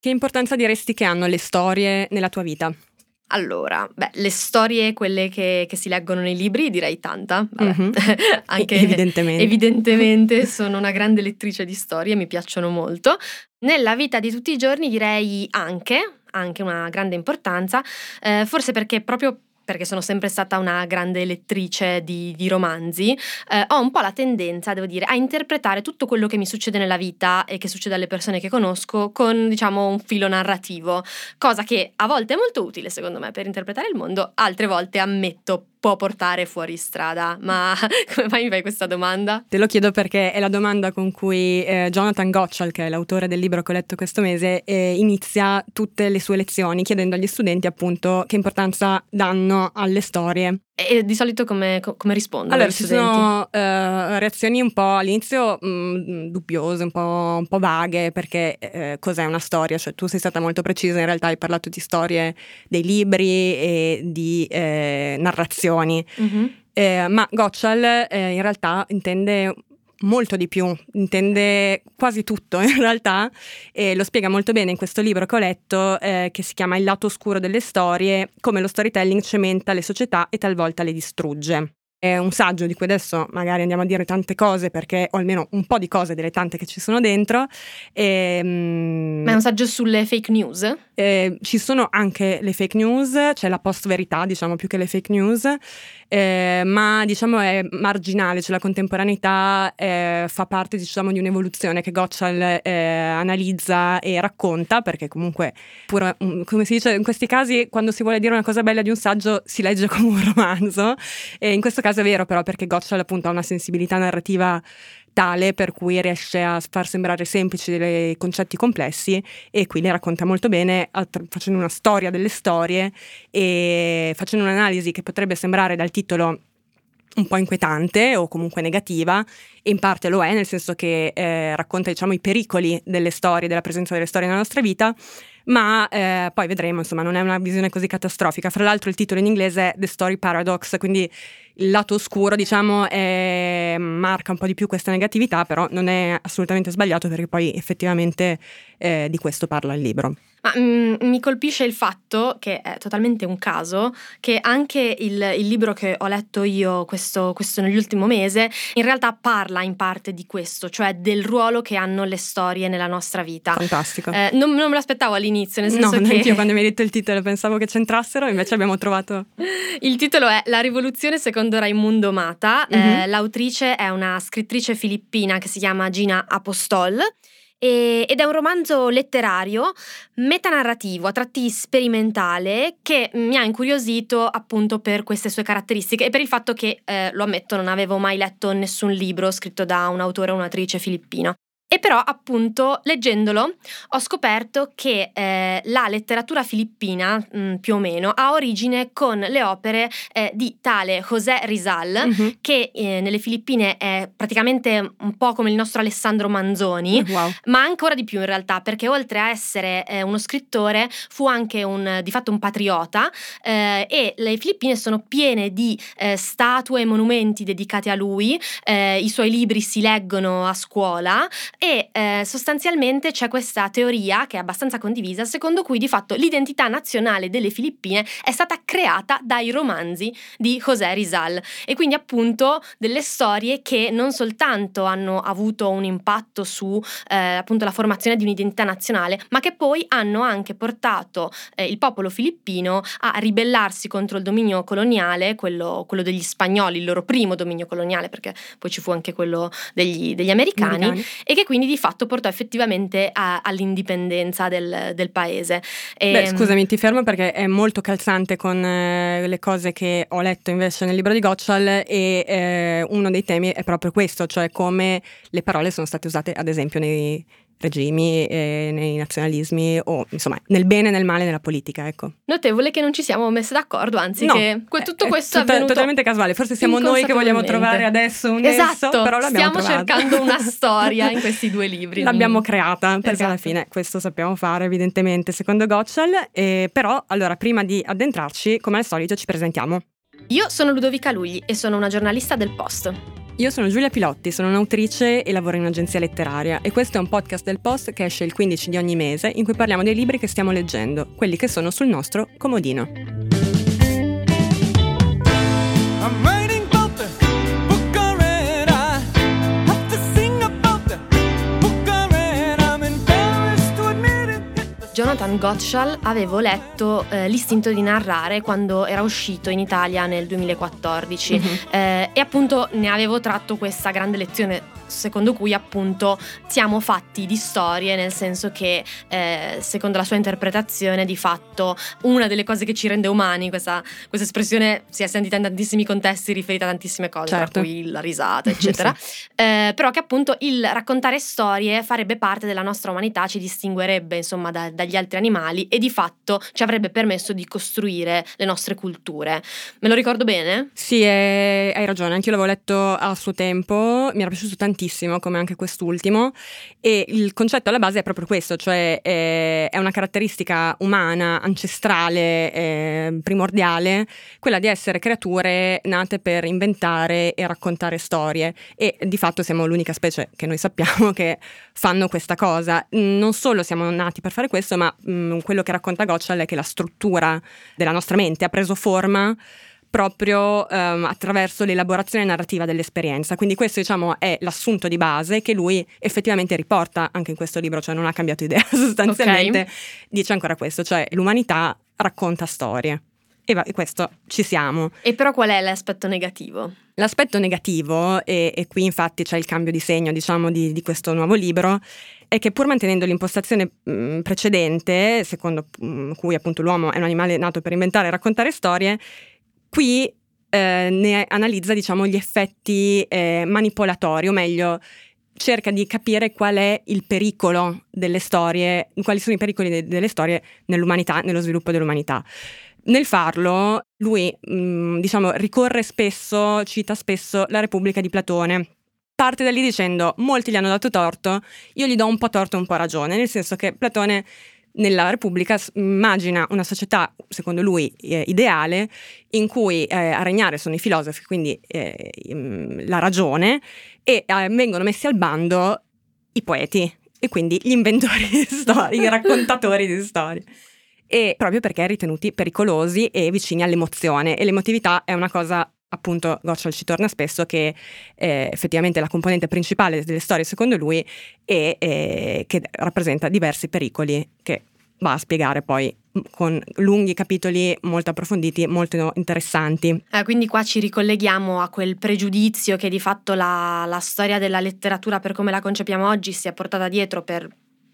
Che importanza diresti che hanno le storie nella tua vita? Allora, beh, le storie, quelle che, che, si leggono nei libri, direi tanta. Mm-hmm. Anche evidentemente. evidentemente sono una grande lettrice di storie, mi piacciono molto. Nella vita di tutti i giorni direi anche, anche una grande importanza, eh, forse perché proprio perché sono sempre stata una grande lettrice di, di romanzi, eh, ho un po' la tendenza, devo dire, a interpretare tutto quello che mi succede nella vita e che succede alle persone che conosco con, diciamo, un filo narrativo, cosa che a volte è molto utile, secondo me, per interpretare il mondo, altre volte ammetto può portare fuori strada. Ma come mai mi fai questa domanda? Te lo chiedo perché è la domanda con cui eh, Jonathan Gottschall, che è l'autore del libro che ho letto questo mese, eh, inizia tutte le sue lezioni chiedendo agli studenti appunto che importanza danno alle storie. E di solito come, come rispondono? Allora, ci sono uh, reazioni un po' all'inizio mh, mm, dubbiose, un po', un po', vaghe, perché eh, cos'è una storia? Cioè, tu sei stata molto precisa, in realtà hai parlato di storie dei libri e di eh, narrazioni. Mm-hmm. Eh, ma Gottschall eh, in realtà intende molto di più, intende quasi tutto in realtà e lo spiega molto bene in questo libro che ho letto eh, che si chiama Il lato oscuro delle storie, come lo storytelling cementa le società e talvolta le distrugge. È un saggio di cui adesso magari andiamo a dire tante cose perché o almeno un po' di cose delle tante che ci sono dentro. E, um, Ma è un saggio sulle fake news? Eh, ci sono anche le fake news, c'è la post verità diciamo più che le fake news eh, ma diciamo è marginale, cioè la contemporaneità eh, fa parte diciamo di un'evoluzione che Gottschall eh, analizza e racconta, perché comunque, pure, um, come si dice in questi casi, quando si vuole dire una cosa bella di un saggio si legge come un romanzo, e in questo caso è vero però perché Gottschall appunto ha una sensibilità narrativa tale per cui riesce a far sembrare semplici dei concetti complessi e qui le racconta molto bene facendo una storia delle storie e facendo un'analisi che potrebbe sembrare dal titolo un po' inquietante o comunque negativa, e in parte lo è, nel senso che eh, racconta diciamo, i pericoli delle storie, della presenza delle storie nella nostra vita, ma eh, poi vedremo, insomma, non è una visione così catastrofica. Fra l'altro il titolo in inglese è The Story Paradox, quindi il lato oscuro, diciamo, è, marca un po' di più questa negatività, però non è assolutamente sbagliato perché poi effettivamente eh, di questo parla il libro. Ma mm, mi colpisce il fatto, che è totalmente un caso, che anche il, il libro che ho letto io questo, questo nell'ultimo mese in realtà parla in parte di questo, cioè del ruolo che hanno le storie nella nostra vita. Fantastico. Eh, non, non, me l'aspettavo all'inizio, nel senso no, che... io quando mi hai detto il titolo pensavo che c'entrassero, invece abbiamo trovato... il titolo è La rivoluzione secondo Raimundo Mata, mm-hmm. eh, l'autrice è una scrittrice filippina che si chiama Gina Apostol ed è un romanzo letterario, metanarrativo, a tratti sperimentale, che mi ha incuriosito appunto per queste sue caratteristiche e per il fatto che, eh, lo ammetto, non avevo mai letto nessun libro scritto da un autore o un'autrice filippino. E però appunto leggendolo ho scoperto che eh, la letteratura filippina, mh, mm, più o meno, ha origine con le opere eh, di tale José Rizal, mm-hmm. che eh, nelle Filippine è praticamente un po' come il nostro Alessandro Manzoni, mm, wow. ma ancora di più in realtà, perché oltre a essere eh, uno scrittore fu anche un, di fatto un patriota eh, e le Filippine sono piene di eh, statue e monumenti dedicati a lui, i suoi libri si leggono a scuola e eh, sostanzialmente c'è questa teoria che è abbastanza condivisa secondo cui di fatto l'identità nazionale delle Filippine è stata creata dai romanzi di José Rizal e quindi appunto delle storie che non soltanto hanno avuto un impatto su eh, appunto la formazione di un'identità nazionale ma che poi hanno anche portato eh, il popolo filippino a ribellarsi contro il dominio coloniale, quello, quello, degli spagnoli, il loro primo dominio coloniale perché poi ci fu anche quello degli, degli americani, americani. e che quindi di fatto portò effettivamente a, all'indipendenza del, del paese. E, Beh, scusami, ti fermo perché è molto calzante con eh, le cose che ho letto invece nel libro di Gottschall e eh, uno dei temi è proprio questo, cioè come le parole sono state usate ad esempio nei regimi, eh, nei nazionalismi o insomma nel bene e nel male nella politica. Ecco. Notevole che non ci siamo messe d'accordo, anzi no, che tutto questo è, è totalmente casuale, forse siamo noi che vogliamo trovare adesso un esatto, esso, però l'abbiamo stiamo trovato. cercando una storia in questi due libri. L'abbiamo creata, perché esatto. alla fine questo sappiamo fare evidentemente secondo Gottschall, eh, però allora prima di addentrarci come al solito ci presentiamo. Io sono Ludovica Lugli e sono una giornalista del Post. Io sono Giulia Pilotti, sono un'autrice e lavoro in un'agenzia letteraria e questo è un podcast del Post che esce il 15 di ogni mese in cui parliamo dei libri che stiamo leggendo, quelli che sono sul nostro comodino. Jonathan Gottschall avevo letto eh, L'istinto di narrare quando era uscito in Italia nel 2014 mm-hmm. eh, e appunto ne avevo tratto questa grande lezione secondo cui appunto siamo fatti di storie, nel senso che eh, secondo la sua interpretazione di fatto una delle cose che ci rende umani, questa, questa espressione si è sentita in tantissimi contesti riferita a tantissime cose, certo. tra cui la risata, eccetera, sì. eh, però che appunto il raccontare storie farebbe parte della nostra umanità, ci distinguerebbe insomma da, dagli altri animali e di fatto ci avrebbe permesso di costruire le nostre culture. Me lo ricordo bene? Sì, è, hai ragione, anche io l'avevo letto a suo tempo, mi era piaciuto tantissimo come anche quest'ultimo, e il concetto alla base è proprio questo, cioè è, una caratteristica umana, ancestrale, eh, primordiale, quella di essere creature nate per inventare e raccontare storie e di fatto siamo l'unica specie che noi sappiamo che fanno questa cosa. Non solo siamo nati per fare questo, ma mh, quello che racconta Gotchal è che la struttura della nostra mente ha preso forma proprio um, attraverso l'elaborazione narrativa dell'esperienza. Quindi questo diciamo è l'assunto di base che lui effettivamente riporta anche in questo libro, cioè non ha cambiato idea sostanzialmente, okay. dice ancora questo, cioè l'umanità racconta storie. E, va, e questo ci siamo. E però qual è l'aspetto negativo? L'aspetto negativo, e, e qui infatti c'è il cambio di segno diciamo di, di questo nuovo libro, è che pur mantenendo l'impostazione mh, precedente, secondo mh, cui appunto l'uomo è un animale nato per inventare e raccontare storie, Qui eh, ne analizza diciamo, gli effetti eh, manipolatori, o meglio, cerca di capire qual è il pericolo delle storie, quali sono i pericoli de- delle storie nell'umanità, nello sviluppo dell'umanità. Nel farlo, lui mh, mm, diciamo, ricorre spesso, cita spesso la Repubblica di Platone. Parte da lì dicendo molti gli hanno dato torto, io gli do un po' torto e un po' ragione, nel senso che Platone nella Repubblica immagina una società, secondo lui, eh, ideale, in cui eh, a regnare sono i filosofi, quindi eh, la ragione, e eh, vengono messi al bando i poeti, e quindi gli inventori di storie, i raccontatori di storie. E proprio perché ritenuti pericolosi e vicini all'emozione. E l'emotività è una cosa appunto Gotchal ci torna spesso che eh, effettivamente la componente principale delle storie secondo lui è eh, che rappresenta diversi pericoli che va a spiegare poi con lunghi capitoli molto approfonditi, molto interessanti. Eh, quindi qua ci ricolleghiamo a quel pregiudizio che di fatto la, la storia della letteratura per come la concepiamo oggi si è portata dietro per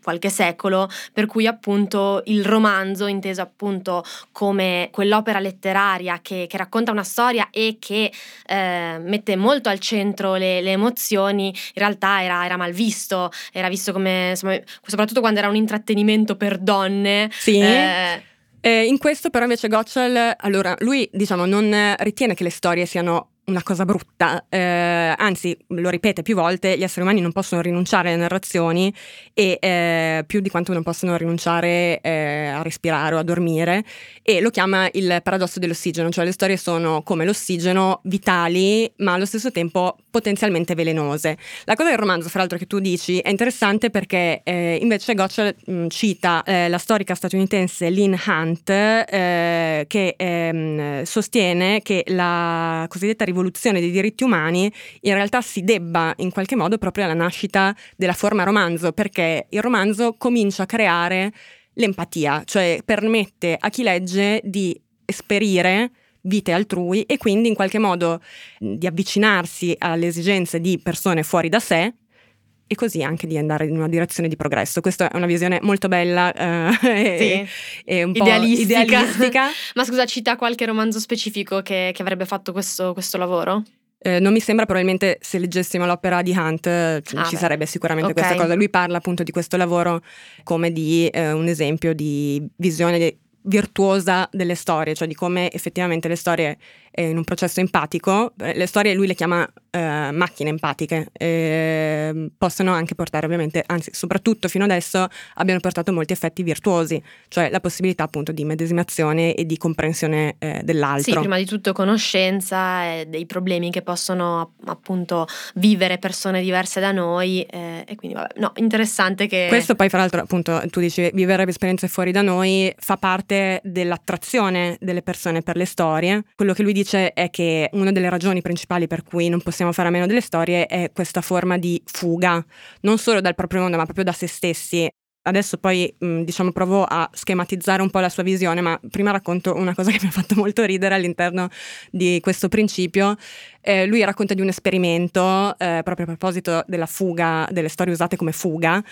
qualche secolo, per cui appunto il romanzo, inteso appunto come quell'opera letteraria che, che racconta una storia e che eh, mette molto al centro le, le emozioni, in realtà era, era, mal visto, era visto come, insomma, soprattutto quando era un intrattenimento per donne. Sì. Eh, eh, in questo però invece Gotchel, allora lui diciamo non ritiene che le storie siano una cosa brutta, eh, anzi lo ripete più volte, gli esseri umani non possono rinunciare alle narrazioni e eh, più di quanto non possono rinunciare eh, a respirare o a dormire e lo chiama il paradosso dell'ossigeno, cioè le storie sono come l'ossigeno vitali ma allo stesso tempo potenzialmente velenose. La cosa del romanzo, fra l'altro che tu dici, è interessante perché eh, invece Gotcha mh, cita eh, la storica statunitense Lynn Hunt eh, che ehm, sostiene che la cosiddetta rivoluzione dei diritti umani in realtà si debba in qualche modo proprio alla nascita della forma romanzo, perché il romanzo comincia a creare l'empatia, cioè permette a chi legge di esperire vite altrui e quindi in qualche modo di avvicinarsi alle esigenze di persone fuori da sé e così anche di andare in una direzione di progresso. Questa è una visione molto bella eh, e, sì. e, un po' idealistica. idealistica. Ma scusa, cita qualche romanzo specifico che, che avrebbe fatto questo, questo lavoro? Eh, non mi sembra, probabilmente se leggessimo l'opera di Hunt ah, ci beh. sarebbe sicuramente okay. questa cosa. Lui parla appunto di questo lavoro come di eh, un esempio di visione virtuosa delle storie, cioè di come effettivamente le storie eh, in un processo empatico, eh, le storie lui le chiama eh, macchine empatiche, eh, possono anche portare ovviamente, anzi soprattutto fino adesso abbiano portato molti effetti virtuosi, cioè la possibilità appunto di medesimazione e di comprensione eh, dell'altro. Sì, prima di tutto conoscenza eh, dei problemi che possono appunto vivere persone diverse da noi e quindi vabbè, no, interessante che... Questo poi fra l'altro appunto tu dici vivere esperienze fuori da noi fa parte dell'attrazione delle persone per le storie. Quello che lui dice è che una delle ragioni principali per cui non possiamo fare a meno delle storie è questa forma di fuga, non solo dal proprio mondo ma proprio da se stessi. Adesso poi diciamo provo a schematizzare un po' la sua visione, ma prima racconto una cosa che mi ha fatto molto ridere all'interno di questo principio. Eh, lui racconta di un esperimento eh, proprio a proposito della fuga, delle storie usate come fuga,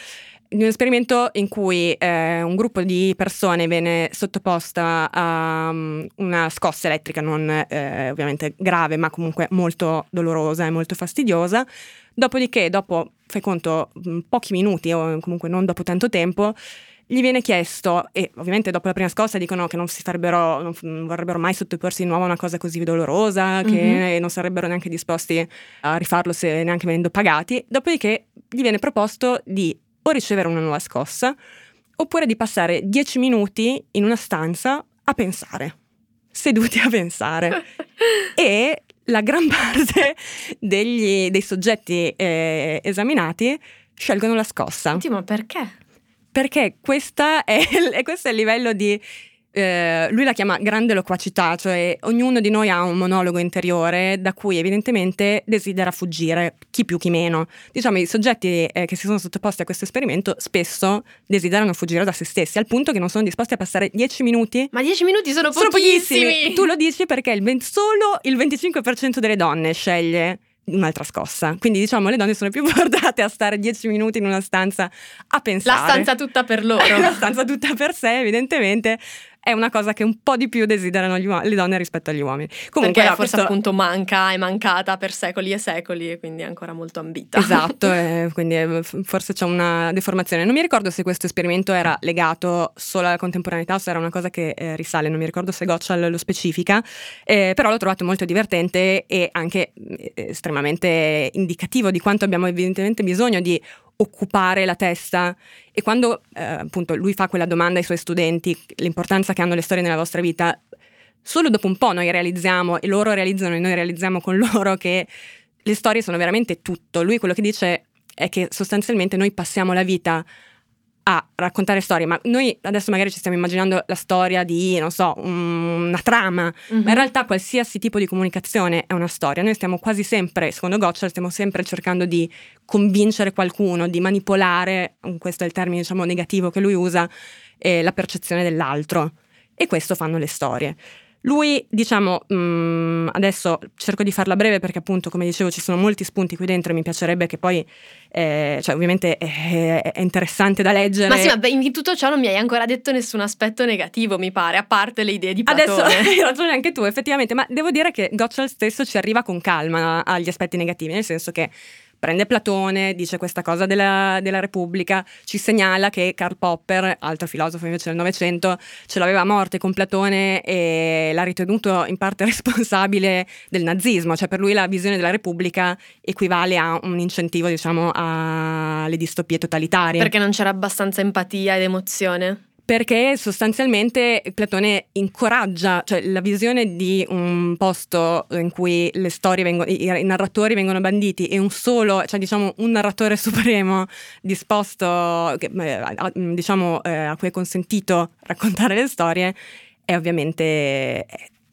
di un esperimento in cui eh, un gruppo di persone viene sottoposta a um, una scossa elettrica, non eh, ovviamente grave, ma comunque molto dolorosa e molto fastidiosa. Dopodiché, dopo, fai conto, mm, pochi minuti o comunque non dopo tanto tempo, gli viene chiesto, e ovviamente dopo la prima scossa dicono che non si farebbero, non vorrebbero mai sottoporsi di nuovo a una cosa così dolorosa, che mm-hmm. non sarebbero neanche disposti a rifarlo se neanche venendo pagati. Dopodiché gli viene proposto di o ricevere una nuova scossa, oppure di passare dieci minuti in una stanza a pensare, seduti a pensare. e la gran parte degli, dei soggetti eh, esaminati scelgono la scossa. Ma perché? Perché è, questo è il livello di eh, lui la chiama grande loquacità, cioè ognuno di noi ha un monologo interiore da cui evidentemente desidera fuggire, chi più chi meno. Diciamo i soggetti eh, che si sono sottoposti a questo esperimento spesso desiderano fuggire da se stessi, al punto che non sono disposti a passare 10 minuti. Ma 10 minuti sono pochissimi! Sono pochissimi. Tu lo dici perché il, solo il 25% delle donne sceglie un'altra scossa. Quindi diciamo le donne sono più portate a stare dieci minuti in una stanza a pensare. La stanza tutta per loro. La stanza tutta per sé, evidentemente è una cosa che un po' di più desiderano uom- le donne rispetto agli uomini. Comunque, Perché forse questo... appunto manca, è mancata per secoli e secoli e quindi è ancora molto ambita. Esatto, eh, quindi eh, forse c'è una deformazione. Non mi ricordo se questo esperimento era legato solo alla contemporaneità o se era una cosa che eh, risale, non mi ricordo se Gotchal lo specifica, eh, però l'ho trovato molto divertente e anche eh, estremamente indicativo di quanto abbiamo evidentemente bisogno di occupare la testa e quando eh, appunto lui fa quella domanda ai suoi studenti, l'importanza che hanno le storie nella vostra vita, solo dopo un po' noi realizziamo e loro realizzano e noi realizziamo con loro che le storie sono veramente tutto. Lui quello che dice è che sostanzialmente noi passiamo la vita a raccontare storie, ma noi adesso magari ci stiamo immaginando la storia di, non so, una trama, mm-hmm. ma in mhm. realtà qualsiasi tipo di comunicazione è una storia. Noi stiamo quasi sempre, secondo Gotcha, stiamo sempre cercando di convincere qualcuno, di manipolare, questo è il termine diciamo negativo che lui usa, eh, la percezione dell'altro. E questo fanno le storie. Lui, diciamo, mh, mm, adesso cerco di farla breve perché appunto, come dicevo, ci sono molti spunti qui dentro e mi piacerebbe che poi, eh, cioè ovviamente è, è, interessante da leggere. Ma sì, ma in tutto ciò non mi hai ancora detto nessun aspetto negativo, mi pare, a parte le idee di Platone. Adesso hai ragione anche tu, effettivamente, ma devo dire che Gottschall stesso ci arriva con calma agli aspetti negativi, nel senso che prende Platone, dice questa cosa della, della, Repubblica, ci segnala che Karl Popper, altro filosofo invece del Novecento, ce l'aveva a morte con Platone e l'ha ritenuto in parte responsabile del nazismo, cioè per lui la visione della Repubblica equivale a un incentivo, diciamo, alle distopie totalitarie. Perché non c'era abbastanza empatia ed emozione? Perché sostanzialmente Platone incoraggia, cioè la visione di un posto in cui le storie vengono, i, narratori vengono banditi e un solo, cioè diciamo un narratore supremo disposto, diciamo eh, a cui è consentito raccontare le storie, è ovviamente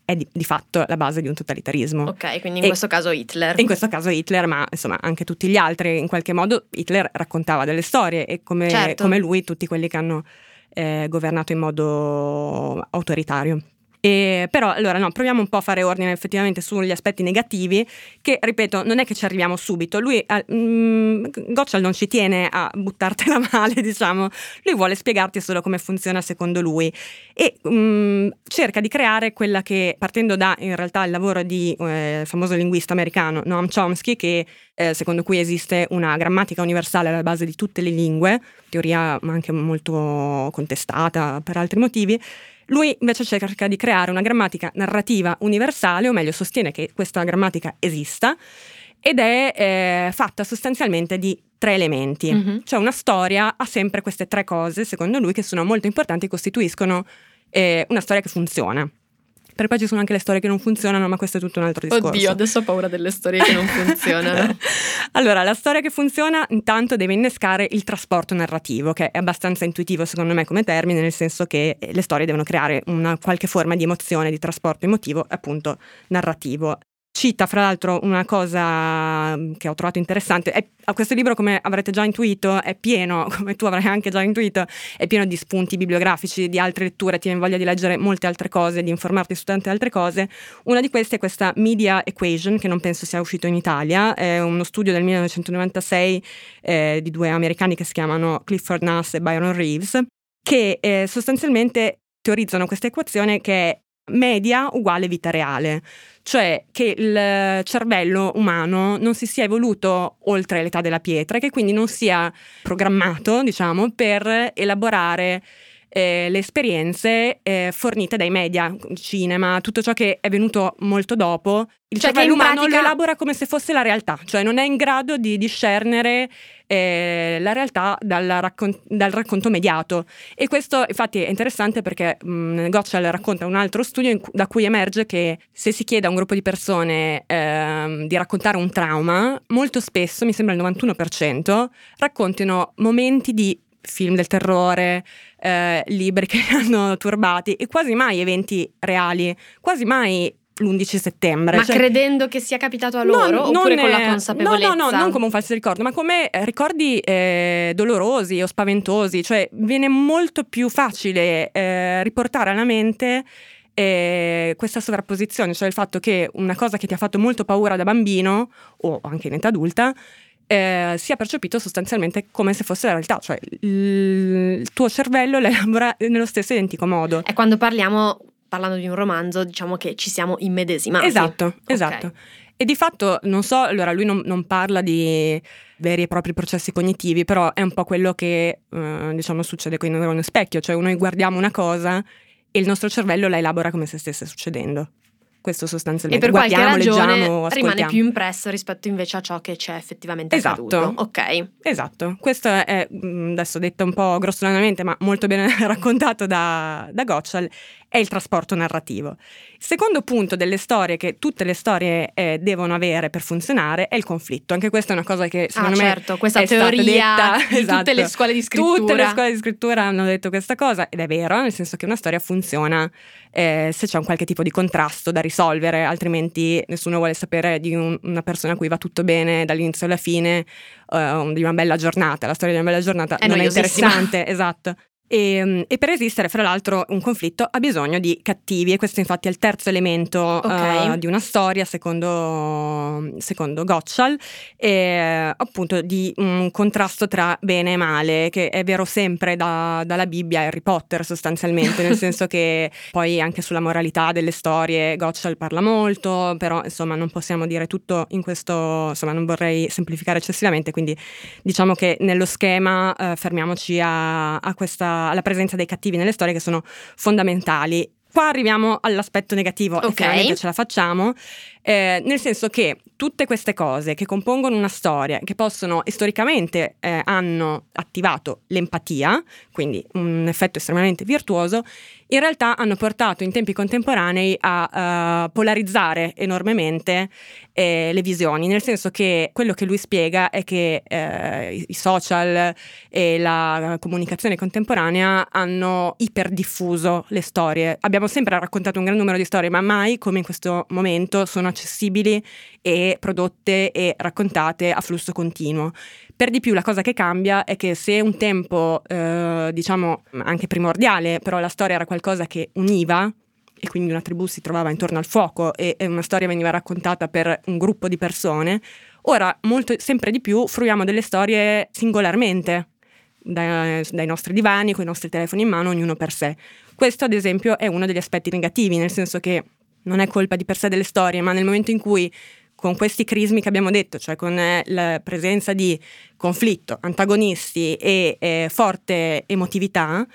è di, di, fatto la base di un totalitarismo. Ok, quindi in e, questo caso Hitler. In questo caso Hitler, ma insomma anche tutti gli altri, in qualche modo Hitler raccontava delle storie e come, certo. come lui tutti quelli che hanno eh, governato in modo autoritario. E, però allora no, proviamo un po' a fare ordine effettivamente sugli aspetti negativi che, ripeto, non è che ci arriviamo subito. Lui, eh, mm, Gotchal non ci tiene a buttartela male, diciamo, lui vuole spiegarti solo come funziona secondo lui e mm, cerca di creare quella che, partendo da in realtà il lavoro di eh, famoso linguista americano Noam Chomsky, che eh, secondo cui esiste una grammatica universale alla base di tutte le lingue, teoria anche molto contestata per altri motivi, lui invece cerca di creare una grammatica narrativa universale, o meglio sostiene che questa grammatica esista, ed è eh, fatta sostanzialmente di tre elementi. Mm-hmm. Cioè una storia ha sempre queste tre cose, secondo lui, che sono molto importanti e costituiscono eh, una storia che funziona. Perché poi ci sono anche le storie che non funzionano, ma questo è tutto un altro discorso. Oddio, adesso ho paura delle storie che non funzionano. allora, la storia che funziona intanto deve innescare il trasporto narrativo, che è abbastanza intuitivo secondo me come termine, nel senso che le storie devono creare una qualche forma di emozione, di trasporto emotivo, appunto narrativo cita fra l'altro una cosa mm, che ho trovato interessante. È, questo libro, come avrete già intuito, è pieno, come tu avrai anche già intuito, è pieno di spunti bibliografici, di altre letture, ti viene voglia di leggere molte altre cose, di informarti su tante altre cose. Una di queste è questa Media Equation, che non penso sia uscito in Italia, è uno studio del 1996 eh, di due americani che si chiamano Clifford Nass e Byron Reeves, che eh, sostanzialmente teorizzano questa equazione che è media uguale vita reale, cioè che il cervello umano non si sia evoluto oltre l'età della pietra e che quindi non sia programmato, diciamo, per elaborare eh, le esperienze eh, fornite dai media, cinema, tutto ciò che è venuto molto dopo, il cioè cervello umano pratica... lo elabora come se fosse la realtà, cioè non è in grado di discernere eh, la realtà dal, raccon- dal, racconto mediato. E questo infatti è interessante perché mh, Gottschall racconta un altro studio cu- da cui emerge che se si chiede a un gruppo di persone eh, di raccontare un trauma, molto spesso, mi sembra il 91%, raccontino momenti di film del terrore, eh, libri che li hanno turbati e quasi mai eventi reali, quasi mai l'11 settembre. Ma cioè, credendo che sia capitato a loro non, oppure non con la consapevolezza? No, no, no, non come un falso ricordo, ma come ricordi eh, dolorosi o spaventosi, cioè viene molto più facile eh, riportare alla mente eh, questa sovrapposizione, cioè il fatto che una cosa che ti ha fatto molto paura da bambino o anche in età adulta eh, sia percepito sostanzialmente come se fosse la realtà, cioè il, tuo cervello la elabora nello stesso identico modo. E quando parliamo, parlando di un romanzo, diciamo che ci siamo immedesimati. Esatto, okay. esatto. E di fatto, non so, allora lui non, non, parla di veri e propri processi cognitivi, però è un po' quello che eh, diciamo succede con i neuroni specchio, cioè noi guardiamo una cosa e il nostro cervello la elabora come se stesse succedendo. Questo sostanzialmente. E per Guardiamo, qualche ragione leggiamo, rimane più impresso rispetto invece a ciò che c'è effettivamente esatto. accaduto. Ok. Esatto. Questo è, mm, adesso detto un po' grossolanamente, ma molto bene raccontato da, da Gottschall, è il trasporto narrativo. Il secondo punto delle storie che tutte le storie eh, devono avere per funzionare è il conflitto. Anche questa è una cosa che secondo ah, me certo, questa è teoria detta, di esatto. tutte le scuole di scrittura. Tutte le scuole di scrittura hanno detto questa cosa ed è vero, nel senso che una storia funziona eh, se c'è un qualche tipo di contrasto da risolvere, altrimenti nessuno vuole sapere di un, una persona a cui va tutto bene dall'inizio alla fine, uh, di una bella giornata. La storia di una bella giornata è non è interessante, esatto. E, ehm, e, per esistere, fra l'altro, un conflitto ha bisogno di cattivi, e questo infatti è il terzo elemento okay. uh, di una storia, secondo, secondo Gottschall, e, appunto di un contrasto tra bene e male, che è vero sempre da, dalla Bibbia a Harry Potter sostanzialmente, nel senso che poi anche sulla moralità delle storie Gottschall parla molto, però insomma non possiamo dire tutto in questo, insomma non vorrei semplificare eccessivamente, quindi diciamo che nello schema uh, fermiamoci a, a questa alla presenza dei cattivi nelle storie che sono fondamentali. Qua arriviamo all'aspetto negativo okay. e finalmente ce la facciamo, eh, nel senso che tutte queste cose che compongono una storia, che possono storicamente eh, hanno attivato l'empatia, quindi un effetto estremamente virtuoso, in realtà hanno portato in tempi contemporanei a uh, polarizzare enormemente eh, le visioni, nel senso che quello che lui spiega è che eh, i social e la comunicazione contemporanea hanno iperdiffuso le storie. Abbiamo sempre raccontato un gran numero di storie, ma mai come in questo momento sono accessibili e prodotte e raccontate a flusso continuo. Per di più la cosa che cambia è che se un tempo, eh, diciamo anche primordiale, però la storia era qualcosa che univa, e quindi una tribù si trovava intorno al fuoco e, e una storia veniva raccontata per un gruppo di persone, ora molto, sempre di più fruiamo delle storie singolarmente, dai, dai, nostri divani, con i nostri telefoni in mano, ognuno per sé. Questo, ad esempio, è uno degli aspetti negativi, nel senso che non è colpa di per sé delle storie, ma nel momento in cui con questi crismi che abbiamo detto, cioè con eh, la presenza di conflitto, antagonisti e eh, forte emotività,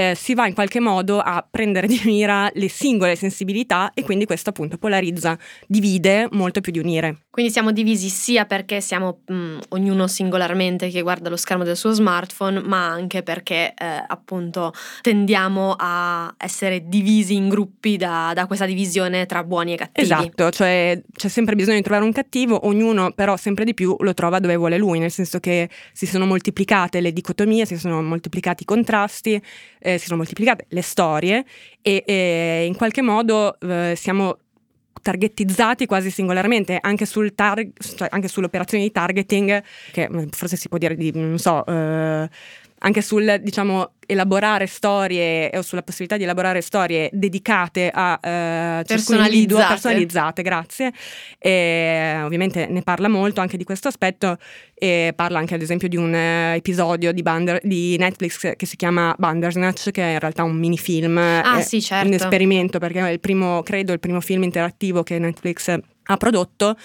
eh, si va in qualche modo a prendere di mira le singole sensibilità e quindi questo appunto polarizza, divide molto più di unire. Quindi siamo divisi sia perché siamo mh, mm, ognuno singolarmente che guarda lo schermo del suo smartphone, ma anche perché eh, appunto tendiamo a essere divisi in gruppi da, da, questa divisione tra buoni e cattivi. Esatto, cioè c'è sempre bisogno di trovare un cattivo, ognuno però sempre di più lo trova dove vuole lui, nel senso che si sono moltiplicate le dicotomie, si sono moltiplicati i contrasti, eh, si sono moltiplicate le storie e, e in qualche modo eh, siamo targetizzati quasi singolarmente anche, sul tar- cioè anche sull'operazione di targeting che forse si può dire di non so eh, anche sul diciamo elaborare storie o sulla possibilità di elaborare storie dedicate a eh, personalizzate. personalizzate, grazie. E, ovviamente ne parla molto anche di questo aspetto e parla anche ad esempio di un uh, episodio di, Bander, di, Netflix che si chiama Bandersnatch che è in realtà un mini film, ah, sì, certo. un esperimento perché è il primo, credo, il primo film interattivo che Netflix ha prodotto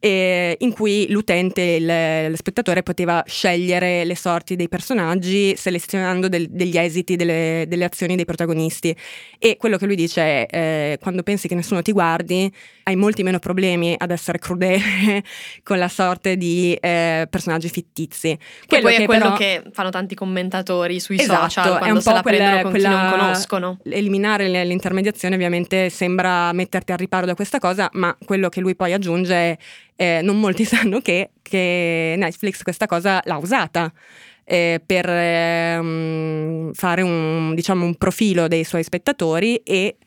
eh, in cui l'utente, il, lo spettatore poteva scegliere le sorti dei personaggi selezionando del, degli esiti delle, delle, azioni dei protagonisti. E quello che lui dice è, eh, quando pensi che nessuno ti guardi, hai molti meno problemi ad essere crudele con la sorte di eh, personaggi fittizi. Che quello poi è che quello però... che fanno tanti commentatori sui esatto, social quando se la quella, prendono con quella, chi non conoscono. Eliminare l'intermediazione ovviamente sembra metterti al riparo da questa cosa, ma quello che lui poi aggiunge è eh, non molti sanno che, che, Netflix questa cosa l'ha usata. Eh, per ehm, fare un, diciamo, un profilo dei suoi spettatori e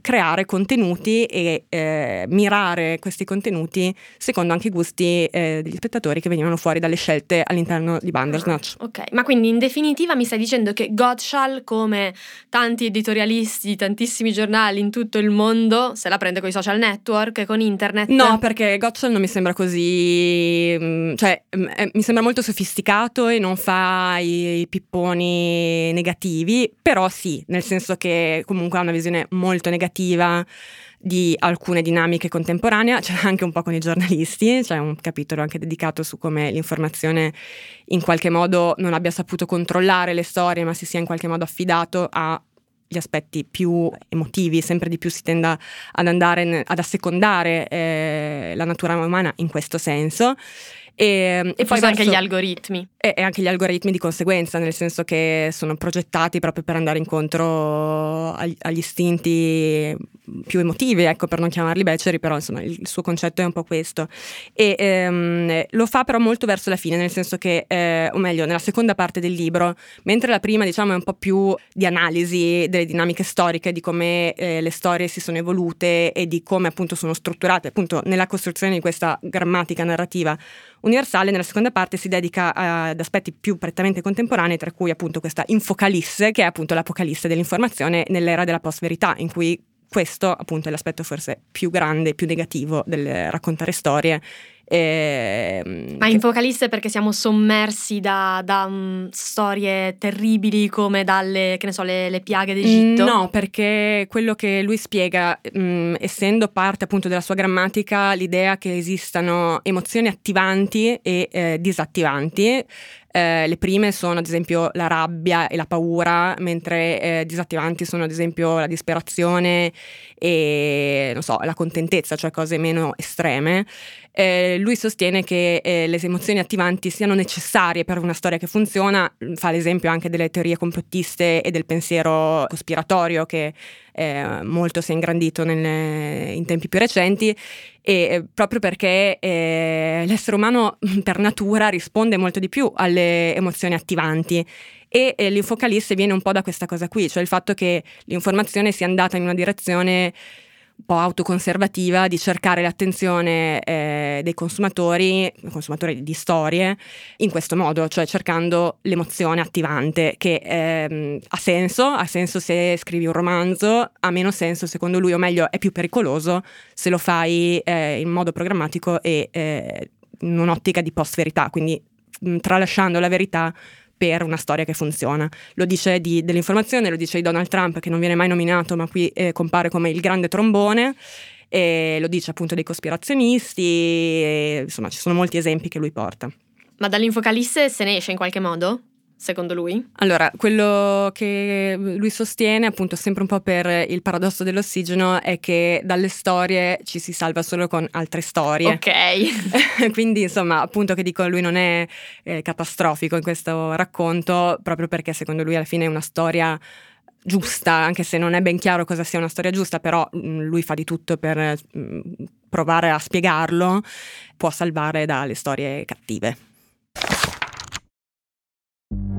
creare contenuti e eh, mirare questi contenuti secondo anche i gusti eh, degli spettatori che venivano fuori dalle scelte all'interno di Bandersnatch. Ah, ok, ma quindi in definitiva mi stai dicendo che Gottschall, come tanti editorialisti di tantissimi giornali in tutto il mondo, se la prende con i social network, con internet? No, perché Gottschall non mi sembra così, mm, cioè mm, eh, mi sembra molto sofisticato e non fa i, i pipponi negativi, però sì, nel senso che comunque ha una visione molto negativa narrativa di alcune dinamiche contemporanee, c'è anche un po' con i giornalisti, c'è un capitolo anche dedicato su come l'informazione in qualche modo non abbia saputo controllare le storie, ma si sia in qualche modo affidato agli aspetti più emotivi, sempre di più si tenda ad andare ad assecondare eh, la natura umana in questo senso. E, e, e poi anche gli algoritmi. E, e, anche gli algoritmi di conseguenza, nel senso che sono progettati proprio per andare incontro agli, agli istinti più emotivi, ecco, per non chiamarli beceri, però insomma il, suo concetto è un po' questo. E ehm, lo fa però molto verso la fine, nel senso che, eh, o meglio, nella seconda parte del libro, mentre la prima diciamo è un po' più di analisi delle dinamiche storiche, di come eh, le storie si sono evolute e di come appunto sono strutturate, appunto nella costruzione di questa grammatica narrativa universale, nella seconda parte si dedica ad aspetti più prettamente contemporanei, tra cui appunto questa infocalisse, che è appunto l'apocalisse dell'informazione nell'era della post-verità, in cui questo appunto è l'aspetto forse più grande, più negativo del raccontare storie eh, Ma in focaliste perché siamo sommersi da, da um, storie terribili come dalle, che ne so, le, le, piaghe d'Egitto? No, perché quello che lui spiega, mh, mm, essendo parte appunto della sua grammatica, l'idea che esistano emozioni attivanti e eh, disattivanti, eh, le prime sono ad esempio la rabbia e la paura, mentre eh, disattivanti sono ad esempio la disperazione e so, la contentezza, cioè cose meno estreme. Eh, lui sostiene che eh, le emozioni attivanti siano necessarie per una storia che funziona, fa l'esempio anche delle teorie complottiste e del pensiero cospiratorio che eh, molto si è ingrandito nelle, in tempi più recenti, e eh, proprio perché eh, l'essere umano per natura risponde molto di più alle emozioni attivanti. E eh, l'infocalisse viene un po' da questa cosa qui, cioè il fatto che l'informazione sia andata in una direzione un po' autoconservativa di cercare l'attenzione eh, dei consumatori, consumatori di storie, in questo modo, cioè cercando l'emozione attivante, che ehm, ha senso, ha senso se scrivi un romanzo, ha meno senso secondo lui, o meglio è più pericoloso se lo fai eh, in modo programmatico e eh, in un'ottica di post-verità, quindi mh, tralasciando la verità per una storia che funziona. Lo dice di, dell'informazione, lo dice di Donald Trump che non viene mai nominato ma qui eh, compare come il grande trombone. Lo dice appunto dei cospirazionisti, e, insomma ci sono molti esempi che lui porta. Ma dall'infocalisse se ne esce in qualche modo? Secondo lui? Allora, quello che lui sostiene, appunto, sempre un po' per il paradosso dell'ossigeno, è che dalle storie ci si salva solo con altre storie. Ok. Quindi, insomma, appunto che dico, lui non è eh, catastrofico in questo racconto, proprio perché secondo lui alla fine è una storia giusta, anche se non è ben chiaro cosa sia una storia giusta, però mh, mm, lui fa di tutto per mh, mm, provare a spiegarlo, può salvare dalle storie cattive.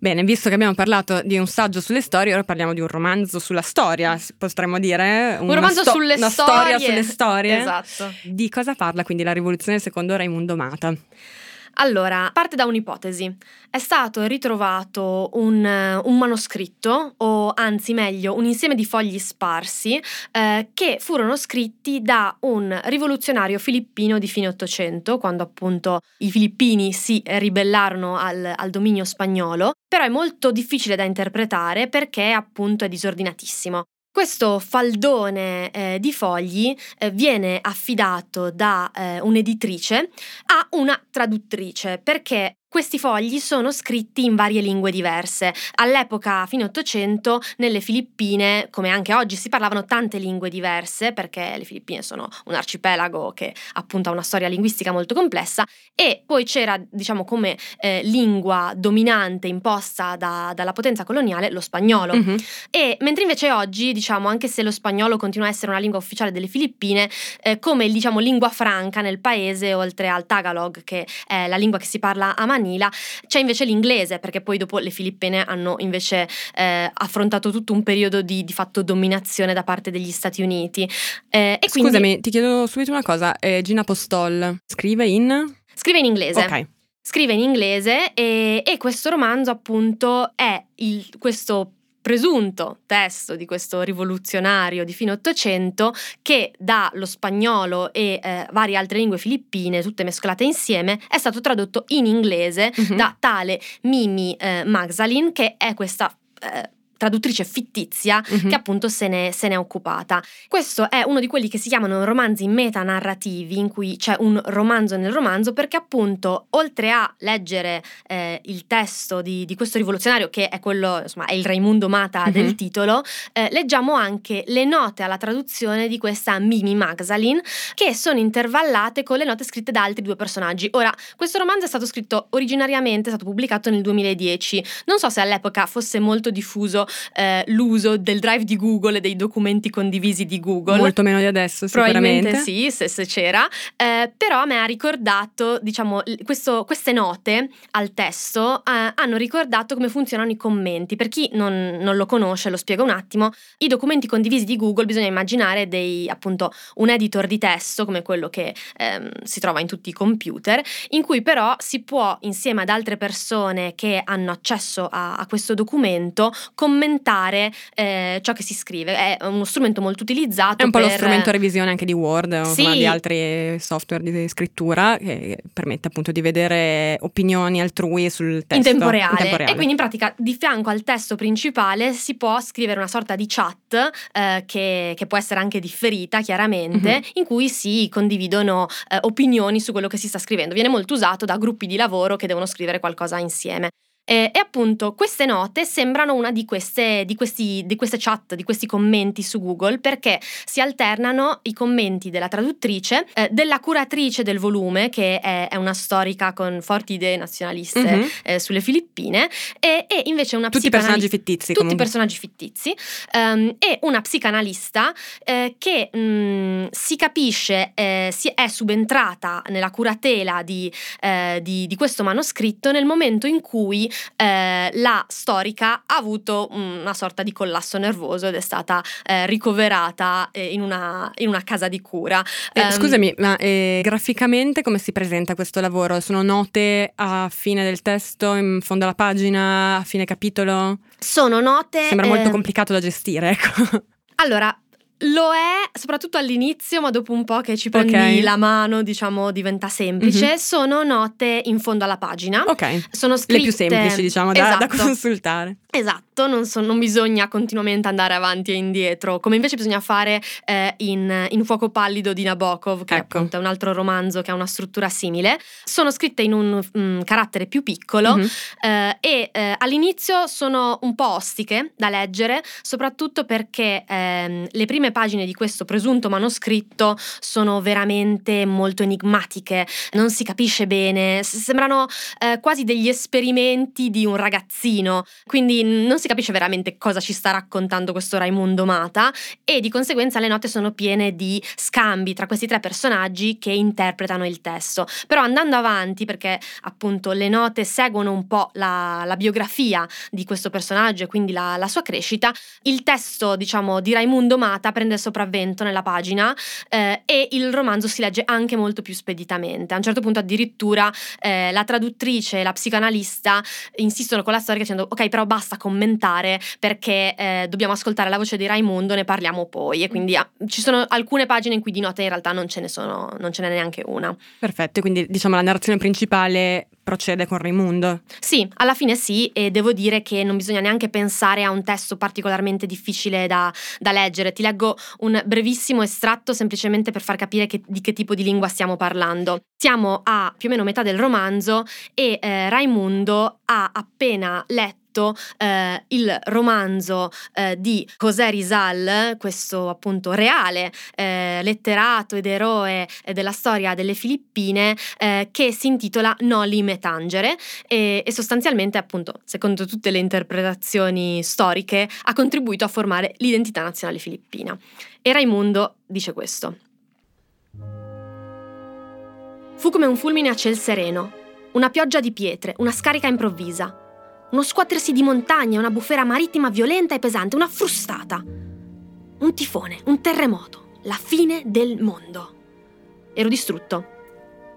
Bene, visto che abbiamo parlato di un saggio sulle storie, ora parliamo di un romanzo sulla storia, potremmo dire. Un romanzo sto- sulle una storie. storia sulle storie. Esatto. Di cosa parla quindi la rivoluzione secondo Raimundo Mata? Allora, parte da un'ipotesi. È stato ritrovato un, un, manoscritto, o anzi meglio, un insieme di fogli sparsi, eh, che furono scritti da un rivoluzionario filippino di fine Ottocento, quando appunto i filippini si ribellarono al, al dominio spagnolo, però è molto difficile da interpretare perché appunto è disordinatissimo. Questo faldone eh, di fogli eh, viene affidato da eh, un'editrice a una traduttrice perché questi fogli sono scritti in varie lingue diverse. All'epoca, fine Ottocento, nelle Filippine, come anche oggi, si parlavano tante lingue diverse, perché le Filippine sono un arcipelago che appunto ha una storia linguistica molto complessa, e poi c'era, diciamo, come eh, lingua dominante imposta da, dalla potenza coloniale lo spagnolo. Mm-hmm. E mentre invece oggi, diciamo, anche se lo spagnolo continua a essere una lingua ufficiale delle Filippine, eh, come diciamo lingua franca nel paese, oltre al Tagalog, che è la lingua che si parla a Manila, Manila, c'è invece l'inglese, perché poi dopo le Filippine hanno invece eh, affrontato tutto un periodo di, di, fatto dominazione da parte degli Stati Uniti. Eh, Scusami, quindi... ti chiedo subito una cosa, eh, Gina Postol scrive in... Scrive in inglese. Ok scrive in inglese e, e, questo romanzo appunto è il, questo presunto testo di questo rivoluzionario di fine Ottocento che dallo spagnolo e eh, varie altre lingue filippine, tutte mescolate insieme, è stato tradotto in inglese uh-huh. da tale Mimi eh, Magdalene, che è questa eh, traduttrice fittizia mm-hmm. che appunto se ne, se ne, è occupata. Questo è uno di quelli che si chiamano romanzi metanarrativi, in cui c'è un romanzo nel romanzo, perché appunto oltre a leggere eh, il testo di, di, questo rivoluzionario, che è quello, insomma, è il Raimundo Mata mm-hmm. del titolo, eh, leggiamo anche le note alla traduzione di questa Mimi Magdalene, che sono intervallate con le note scritte da altri due personaggi. Ora, questo romanzo è stato scritto originariamente, è stato pubblicato nel 2010. Non so se all'epoca fosse molto diffuso eh, l'uso del drive di Google e dei documenti condivisi di Google. Molto meno di adesso, sicuramente. Probabilmente sì, se, se c'era. Eh, però a me ha ricordato, diciamo, questo, queste note al testo eh, hanno ricordato come funzionano i commenti. Per chi non, non, lo conosce, lo spiego un attimo. I documenti condivisi di Google bisogna immaginare dei, appunto, un editor di testo come quello che ehm, si trova in tutti i computer, in cui però si può, insieme ad altre persone che hanno accesso a, a questo documento, commentare commentare eh, ciò che si scrive. È uno strumento molto utilizzato. È un po' per... lo strumento revisione anche di Word o sì. di altri software di scrittura che permette appunto di vedere opinioni altrui sul testo. In tempo reale. In tempo reale. E quindi in pratica di fianco al testo principale si può scrivere una sorta di chat eh, che, che, può essere anche differita chiaramente, mm-hmm. in cui si condividono eh, opinioni su quello che si sta scrivendo. Viene molto usato da gruppi di lavoro che devono scrivere qualcosa insieme. Eh, e appunto queste note sembrano una di queste, di, questi, di queste, chat, di questi commenti su Google, perché si alternano i commenti della traduttrice, eh, della curatrice del volume, che è, è, una storica con forti idee nazionaliste mm-hmm. eh, sulle Filippine, e, e invece una Tutti personaggi fittizi. Tutti comunque. personaggi fittizi, um, e una psicanalista eh, che mh, mm, si capisce eh, si è subentrata nella curatela di, eh, di questo manoscritto nel momento in cui eh, la storica ha avuto una sorta di collasso nervoso ed è stata eh, ricoverata eh, in una, in, una, casa di cura. Um, scusami, ma eh, graficamente come si presenta questo lavoro? Sono note a fine del testo, in fondo alla pagina, a fine capitolo? Sono note... Sembra molto complicato da gestire, ecco. Allora, lo è soprattutto all'inizio, ma dopo un po' che ci prendi okay. la mano, diciamo, diventa semplice. Mm-hmm. Sono note in fondo alla pagina. Ok. Sono scritte... Le più semplici, diciamo, da, esatto. da consultare. Esatto, non, so, non, bisogna continuamente andare avanti e indietro, come invece bisogna fare eh, in, in, Fuoco Pallido di Nabokov, che ecco. appunto è un altro romanzo che ha una struttura simile. Sono scritte in un um, carattere più piccolo mm-hmm. eh, e eh, all'inizio sono un po' ostiche da leggere, soprattutto perché ehm, le prime pagine di questo presunto manoscritto sono veramente molto enigmatiche, non si capisce bene, sembrano eh, quasi degli esperimenti di un ragazzino, quindi non si capisce veramente cosa ci sta raccontando questo Raimundo Mata e di conseguenza le note sono piene di scambi tra questi tre personaggi che interpretano il testo. Però andando avanti, perché appunto le note seguono un po' la, la biografia di questo personaggio e quindi la, la, sua crescita, il testo diciamo di Raimundo Mata prende il sopravvento nella pagina eh, e il romanzo si legge anche molto più speditamente. A un certo punto addirittura eh, la traduttrice e la psicanalista insistono con la storia dicendo ok però basta commentare perché eh, dobbiamo ascoltare la voce di Raimundo, ne parliamo poi. E quindi ah, ci sono alcune pagine in cui di note in realtà non ce ne sono, non ce n'è neanche una. Perfetto, quindi diciamo la narrazione principale procede con Raimundo. Sì, alla fine sì, e devo dire che non bisogna neanche pensare a un testo particolarmente difficile da, da leggere. Ti leggo un brevissimo estratto semplicemente per far capire che, di che tipo di lingua stiamo parlando. Siamo a più o meno metà del romanzo e eh, Raimundo ha appena letto letto eh, il romanzo eh, di José Rizal, questo appunto reale eh, letterato ed eroe eh, della storia delle Filippine, eh, che si intitola Noli me tangere e, e sostanzialmente appunto, secondo tutte le interpretazioni storiche, ha contribuito a formare l'identità nazionale filippina. E Raimundo dice questo. Fu come un fulmine a ciel sereno, una pioggia di pietre, una scarica improvvisa uno scuotersi di montagna, una bufera marittima violenta e pesante, una frustata. Un tifone, un terremoto, la fine del mondo. Ero distrutto.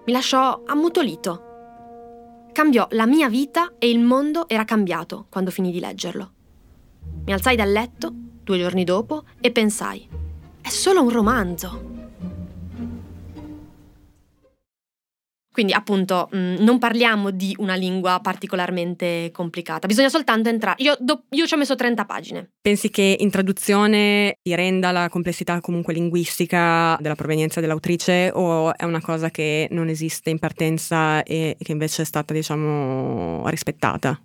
Mi lasciò ammutolito. Cambiò la mia vita e il mondo era cambiato quando finì di leggerlo. Mi alzai dal letto, due giorni dopo, e pensai, è solo un romanzo. Quindi appunto mh, mm, non parliamo di una lingua particolarmente complicata, bisogna soltanto entrare. Io, do, io, ci ho messo 30 pagine. Pensi che in traduzione ti renda la complessità comunque linguistica della provenienza dell'autrice o è una cosa che non esiste in partenza e che invece è stata diciamo rispettata?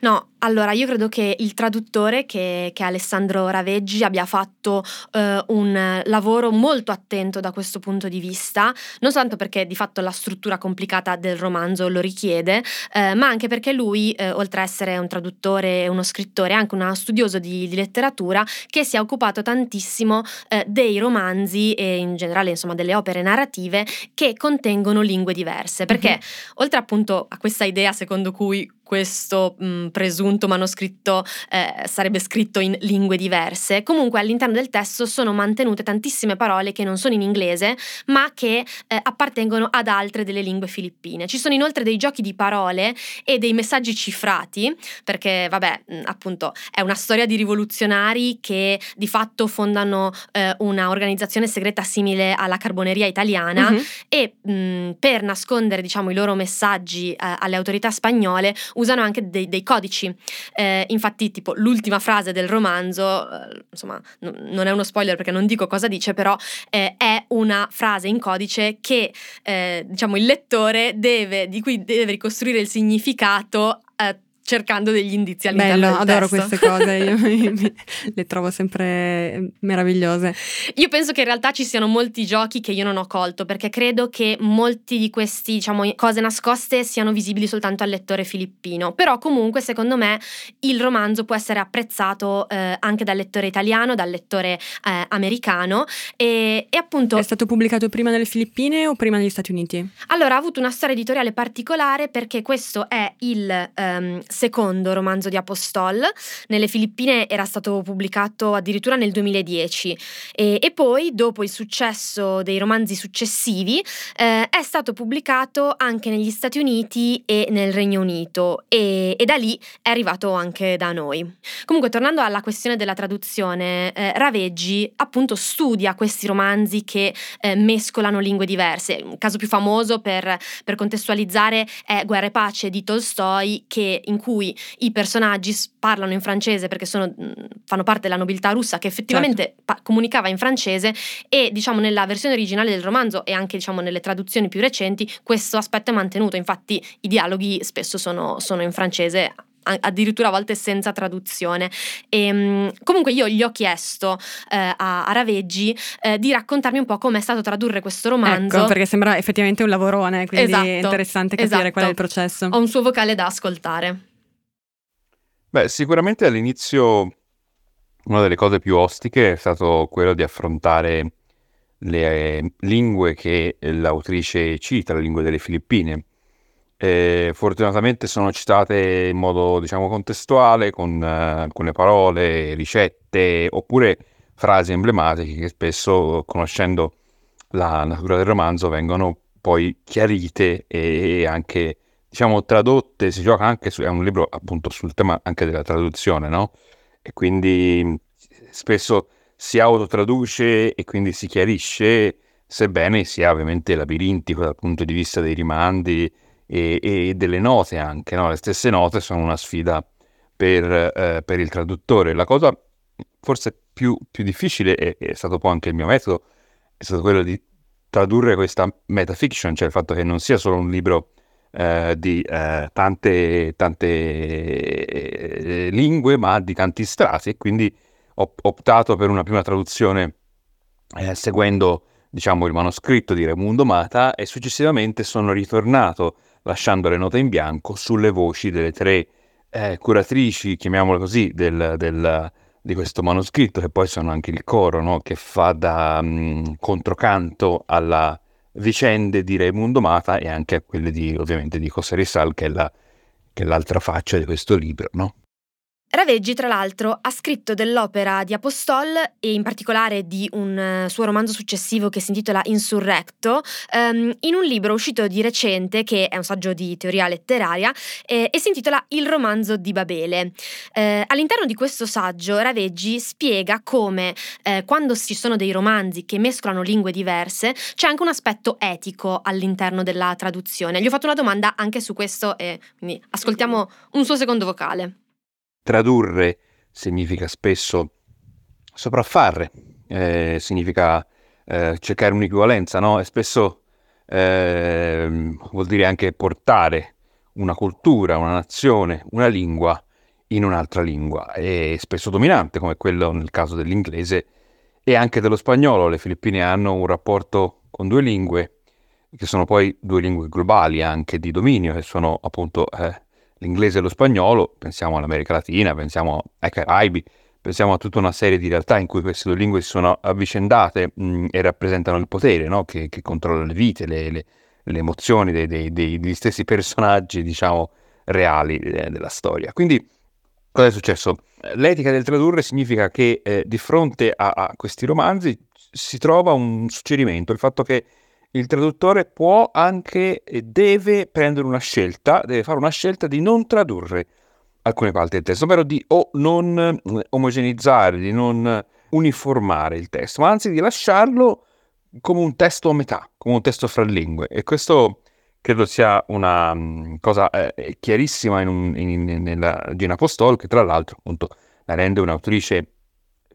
No, allora io credo che il traduttore, che, che è Alessandro Raveggi, abbia fatto eh, un lavoro molto attento da questo punto di vista, non soltanto perché di fatto la struttura complicata del romanzo lo richiede, eh, ma anche perché lui, eh, oltre a essere un traduttore e uno scrittore, è anche uno studioso di, di letteratura che si è occupato tantissimo eh, dei romanzi e in generale insomma delle opere narrative che contengono lingue diverse, perché mm-hmm. oltre appunto a questa idea secondo cui questo mh, presunto manoscritto eh, sarebbe scritto in lingue diverse. Comunque all'interno del testo sono mantenute tantissime parole che non sono in inglese, ma che eh, appartengono ad altre delle lingue filippine. Ci sono inoltre dei giochi di parole e dei messaggi cifrati, perché vabbè, mh, appunto, è una storia di rivoluzionari che di fatto fondano eh, una organizzazione segreta simile alla carboneria italiana mm-hmm. e mh, per nascondere, diciamo, i loro messaggi eh, alle autorità spagnole usano anche dei, dei codici. Eh, infatti, tipo, l'ultima frase del romanzo, eh, insomma, n- non è uno spoiler perché non dico cosa dice, però eh, è una frase in codice che, eh, diciamo, il lettore deve, di cui deve ricostruire il significato eh, cercando degli indizi all'interno Bello, adoro queste cose, io le trovo sempre meravigliose. Io penso che in realtà ci siano molti giochi che io non ho colto, perché credo che molti di questi, diciamo, cose nascoste siano visibili soltanto al lettore filippino, però comunque secondo me il romanzo può essere apprezzato eh, anche dal lettore italiano, dal lettore eh, americano e, e, appunto... È stato pubblicato prima nelle Filippine o prima negli Stati Uniti? Allora, ha avuto una storia editoriale particolare perché questo è il um, secondo romanzo di Apostol. Nelle Filippine era stato pubblicato addirittura nel 2010 e, e poi, dopo il successo dei romanzi successivi, eh, è stato pubblicato anche negli Stati Uniti e nel Regno Unito e, e, da lì è arrivato anche da noi. Comunque, tornando alla questione della traduzione, eh, Raveggi appunto studia questi romanzi che eh, mescolano lingue diverse. Un caso più famoso per, per contestualizzare è Guerra e Pace di Tolstoi, che, in cui i personaggi parlano in francese perché sono, fanno parte della nobiltà russa che effettivamente certo. pa- comunicava in francese e diciamo nella versione originale del romanzo e anche diciamo nelle traduzioni più recenti questo aspetto è mantenuto, infatti i dialoghi spesso sono, sono in francese addirittura a volte senza traduzione. E, ehm, comunque io gli ho chiesto eh, a, a, Raveggi eh, di raccontarmi un po' come è stato tradurre questo romanzo. Ecco, perché sembra effettivamente un lavorone, quindi esatto, è interessante capire esatto. qual è il processo. Ho un suo vocale da ascoltare. Beh, sicuramente all'inizio una delle cose più ostiche è stato quello di affrontare le lingue che l'autrice cita, le lingue delle Filippine. E fortunatamente sono citate in modo, diciamo, contestuale, con uh, alcune parole, ricette, oppure frasi emblematiche che spesso, conoscendo la natura del romanzo, vengono poi chiarite e anche, diciamo, tradotte. Si gioca anche su, è un libro appunto sul tema anche della traduzione, no? E quindi spesso si autotraduce e quindi si chiarisce, sebbene sia ovviamente labirintico dal punto di vista dei rimandi e, e delle note anche, no? le stesse note sono una sfida per, eh, per il traduttore. La cosa forse più, più difficile, e è stato poi anche il mio metodo, è stato quello di tradurre questa metafiction, cioè il fatto che non sia solo un libro eh, di eh, tante, tante eh, lingue, ma di tanti strati, e quindi ho optato per una prima traduzione eh, seguendo diciamo, il manoscritto di Raimundo Mata e successivamente sono ritornato lasciando le note in bianco sulle voci delle tre curatrici, chiamiamole così, del, del, di questo manoscritto, che poi sono anche il coro, no? che fa da mh, mm, controcanto alla vicende di Raimundo Mata e anche a quelle di, ovviamente, di José Rizal, che che è l'altra faccia di questo libro, no? Raveggi, tra l'altro, ha scritto dell'opera di Apostol e in particolare di un uh, suo romanzo successivo che si intitola Insurrecto, um, in un libro uscito di recente che è un saggio di teoria letteraria eh, e si intitola Il romanzo di Babele. Eh, all'interno di questo saggio Raveggi spiega come eh, quando ci sono dei romanzi che mescolano lingue diverse c'è anche un aspetto etico all'interno della traduzione. Gli ho fatto una domanda anche su questo e quindi ascoltiamo un suo secondo vocale. Tradurre significa spesso sopraffare, eh, significa eh, cercare un'equivalenza, no? E spesso eh, vuol dire anche portare una cultura, una nazione, una lingua in un'altra lingua, e spesso dominante, come quello nel caso dell'inglese e anche dello spagnolo. Le Filippine hanno un rapporto con due lingue, che sono poi due lingue globali anche di dominio, che sono appunto eh, l'inglese e lo spagnolo, pensiamo all'America Latina, pensiamo ai Caraibi, pensiamo a tutta una serie di realtà in cui queste due lingue si sono avvicendate mh, mm, e rappresentano il potere, no? che, che, controlla le vite, le, le, le emozioni dei, dei, dei, degli stessi personaggi, diciamo, reali eh, della storia. Quindi, cosa è successo? L'etica del tradurre significa che eh, di fronte a, a questi romanzi si trova un suggerimento, il fatto che il traduttore può anche e deve prendere una scelta, deve fare una scelta di non tradurre alcune parti del testo, ovvero di o non eh, omogenizzare, di non uniformare il testo, ma anzi di lasciarlo come un testo a metà, come un testo fra lingue. E questo credo sia una mm, cosa eh, chiarissima in un, in, in, nella Gina Apostol, che tra l'altro appunto la rende un'autrice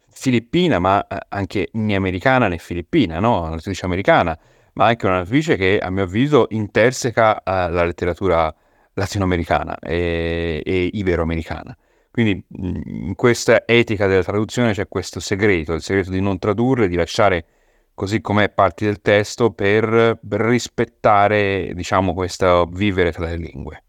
filippina, ma eh, anche né americana né filippina, no? Un'autrice americana ma anche un'autrice che a mio avviso interseca uh, la letteratura latinoamericana e, e iberoamericana. Quindi in questa etica della traduzione c'è questo segreto, il segreto di non tradurre, di lasciare così com'è parti del testo per, per rispettare, diciamo, questo vivere tra le lingue.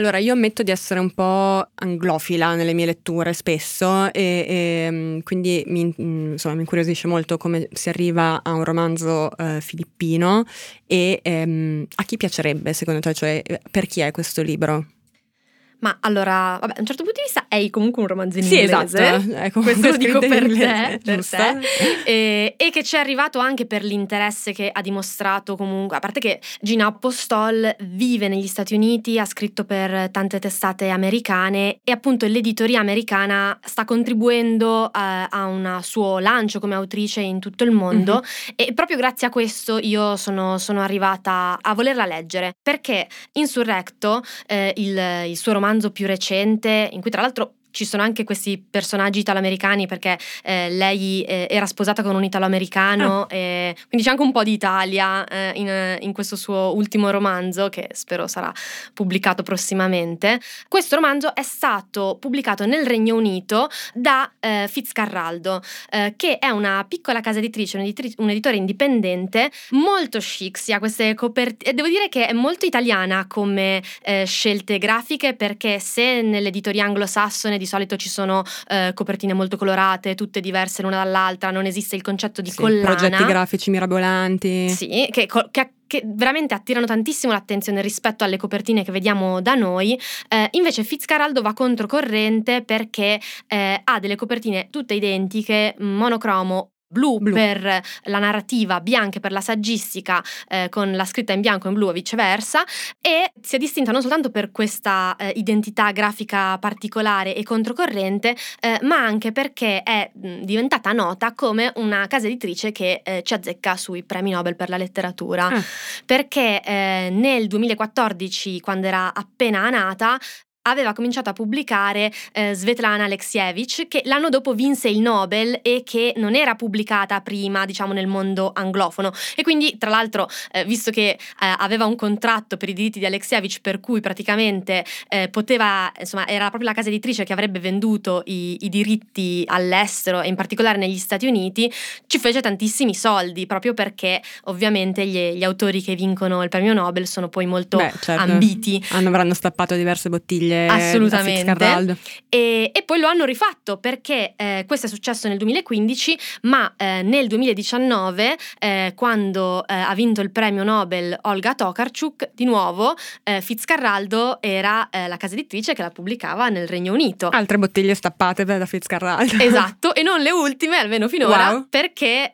Allora, io ammetto di essere un po' anglofila nelle mie letture spesso e, e mm, quindi mi, mm, insomma, mi, incuriosisce molto come si arriva a un romanzo eh, filippino e ehm, a chi piacerebbe secondo te, cioè per chi è questo libro? Ma allora, vabbè, a un certo punto di vista è comunque un romanzo in sì, inglese. Esatto. Ecco, Questo lo dico per te, per te. E, e, che ci è arrivato anche per l'interesse che ha dimostrato comunque, a parte che Gina Apostol vive negli Stati Uniti, ha scritto per tante testate americane e appunto l'editoria americana sta contribuendo a, a un suo lancio come autrice in tutto il mondo mm-hmm. e proprio grazie a questo io sono, sono, arrivata a volerla leggere perché Insurrecto, eh, il, il suo romanzo più recente, in cui tra l'altro ci sono anche questi personaggi italoamericani perché eh, lei eh, era sposata con un italoamericano, ah. e quindi c'è anche un po' di Italia eh, in, in, questo suo ultimo romanzo che spero sarà pubblicato prossimamente. Questo romanzo è stato pubblicato nel Regno Unito da eh, Fitzcarraldo, eh, che è una piccola casa editrice, un, editri- un, editore indipendente molto chic, si ha queste copertine, devo dire che è molto italiana come scelte grafiche perché se nell'editoria anglosassone di solito ci sono eh, copertine molto colorate, tutte diverse l'una dall'altra, non esiste il concetto di sì, collana. Progetti grafici mirabolanti. Sì, che, che che veramente attirano tantissimo l'attenzione rispetto alle copertine che vediamo da noi. Eh, invece Fitzcarraldo va controcorrente perché eh, ha delle copertine tutte identiche, monocromo Blu, blu, per la narrativa, bianche per la saggistica, eh, con la scritta in bianco e in blu e viceversa, e si è distinta non soltanto per questa eh, identità grafica particolare e controcorrente, eh, ma anche perché è mh, diventata nota come una casa editrice che eh, ci azzecca sui premi Nobel per la letteratura. Ah. Perché eh, nel 2014, quando era appena nata, aveva cominciato a pubblicare eh, Svetlana Alexievich, che l'anno dopo vinse il Nobel e che non era pubblicata prima, diciamo, nel mondo anglofono. E quindi, tra l'altro, eh, visto che eh, aveva un contratto per i diritti di Alexievich, per cui praticamente eh, poteva, insomma, era proprio la casa editrice che avrebbe venduto i, i, diritti all'estero e in particolare negli Stati Uniti, ci fece tantissimi soldi, proprio perché ovviamente gli, gli autori che vincono il premio Nobel sono poi molto Beh, certo. ambiti. Hanno, avranno stappato diverse bottiglie famiglie assolutamente. E, e, poi lo hanno rifatto perché eh, questo è successo nel 2015 ma eh, nel 2019 eh, quando eh, ha vinto il premio Nobel Olga Tokarczuk di nuovo eh, Fitzcarraldo era eh, la casa editrice che la pubblicava nel Regno Unito. Altre bottiglie stappate da Fitzcarraldo. Esatto e non le ultime almeno finora wow. perché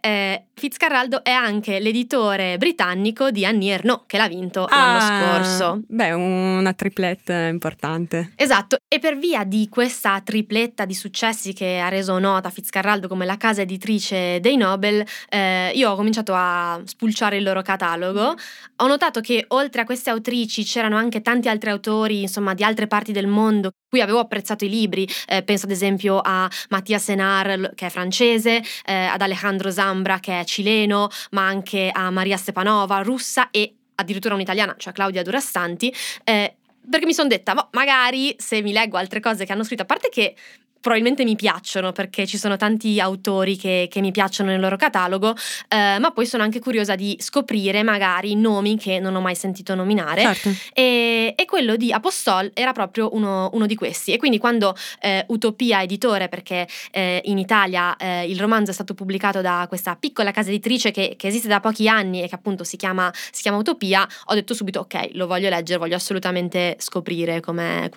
Fitzcarraldo è anche l'editore britannico di Annie Ernaux che l'ha vinto ah, l'anno scorso. beh una triplette importante Assolutamente. Esatto, e per via di questa tripletta di successi che ha reso nota Fitzcarraldo come la casa editrice dei Nobel, eh, io ho cominciato a spulciare il loro catalogo. Ho notato che oltre a queste autrici c'erano anche tanti altri autori, insomma, di altre parti del mondo cui avevo apprezzato i libri, eh, penso ad esempio a Mattia Senar che è francese, eh, ad Alejandro Zambra che è cileno, ma anche a Maria Stepanova, russa e addirittura un'italiana, cioè Claudia Durastanti, eh, perché mi sono detta, boh, magari se mi leggo altre cose che hanno scritto, a parte che probabilmente mi piacciono perché ci sono tanti autori che, che mi piacciono nel loro catalogo, eh, ma poi sono anche curiosa di scoprire magari nomi che non ho mai sentito nominare. Certo. E, e, quello di Apostol era proprio uno, uno di questi. E quindi quando eh, Utopia Editore, perché eh, in Italia eh, il romanzo è stato pubblicato da questa piccola casa editrice che, che, esiste da pochi anni e che appunto si chiama, si chiama Utopia, ho detto subito ok, lo voglio leggere, voglio assolutamente scoprire come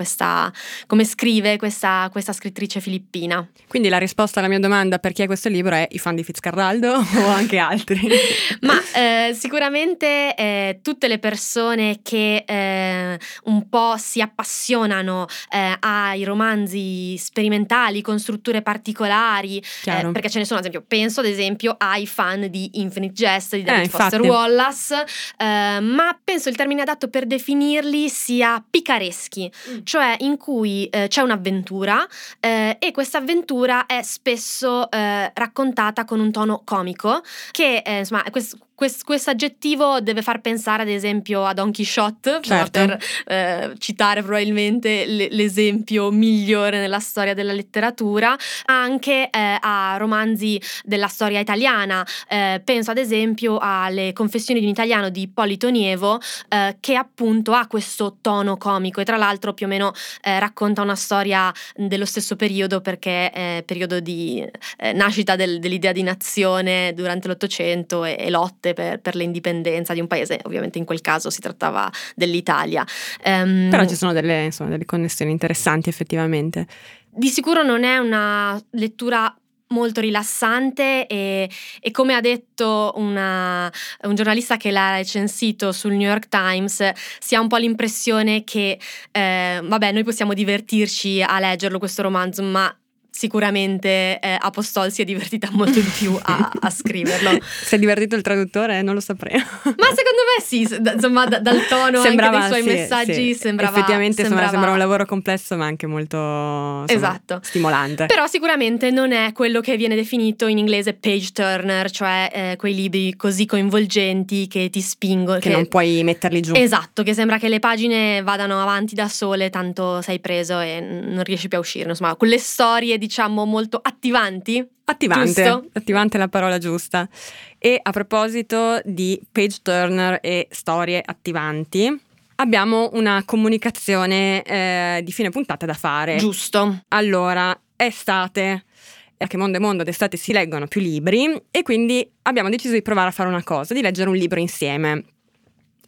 scrive questa, questa scrittrice autrice filippina. Quindi la risposta alla mia domanda per chi è questo libro è i fan di Fitzcarraldo o anche altri? Ma eh, sicuramente eh, tutte le persone che eh, un po' si appassionano eh, ai romanzi sperimentali con strutture particolari, eh, perché ce ne sono ad esempio, penso ad esempio ai fan di Infinite Jest di David eh, Foster Wallace, ma penso il termine adatto per definirli sia picareschi, mm. cioè in cui c'è un'avventura eh, e questa avventura è spesso eh, raccontata con un tono comico che eh, insomma questo questo aggettivo deve far pensare ad esempio a Don Quixote, certo. per eh, citare probabilmente l'esempio migliore nella storia della letteratura, anche eh, a romanzi della storia italiana. Eh, penso ad esempio alle Confessioni di un italiano di Polito Nievo, eh, che appunto ha questo tono comico e tra l'altro più o meno eh, racconta una storia dello stesso periodo perché è periodo di eh, nascita del, dell'idea di nazione durante l'Ottocento e, e lotte lotte per, per, l'indipendenza di un paese, ovviamente in quel caso si trattava dell'Italia. Um, Però ci sono delle, insomma, delle connessioni interessanti effettivamente. Di sicuro non è una lettura molto rilassante e, e come ha detto una, un giornalista che l'ha recensito sul New York Times, si ha un po' l'impressione che, eh, vabbè, noi possiamo divertirci a leggerlo questo romanzo, ma sicuramente eh, Apostol si è divertita molto di più a, a scriverlo. si è divertito il traduttore? Non lo saprei. Ma secondo me sì, insomma da, dal tono sembrava, anche dei suoi sì, messaggi sì. sembrava... Effettivamente sembrava... sembra un lavoro complesso ma anche molto insomma, esatto. stimolante. Però sicuramente non è quello che viene definito in inglese page turner, cioè eh, quei libri così coinvolgenti che ti spingono. Che, che non puoi metterli giù. Esatto, che sembra che le pagine vadano avanti da sole, tanto sei preso e non riesci più a uscire. Insomma, quelle storie di diciamo molto attivanti. Attivante, giusto? attivante è la parola giusta. E a proposito di page turner e storie attivanti, abbiamo una comunicazione eh, di fine puntata da fare. Giusto. Allora, estate, che mondo è mondo d'estate si leggono più libri e quindi abbiamo deciso di provare a fare una cosa, di leggere un libro insieme,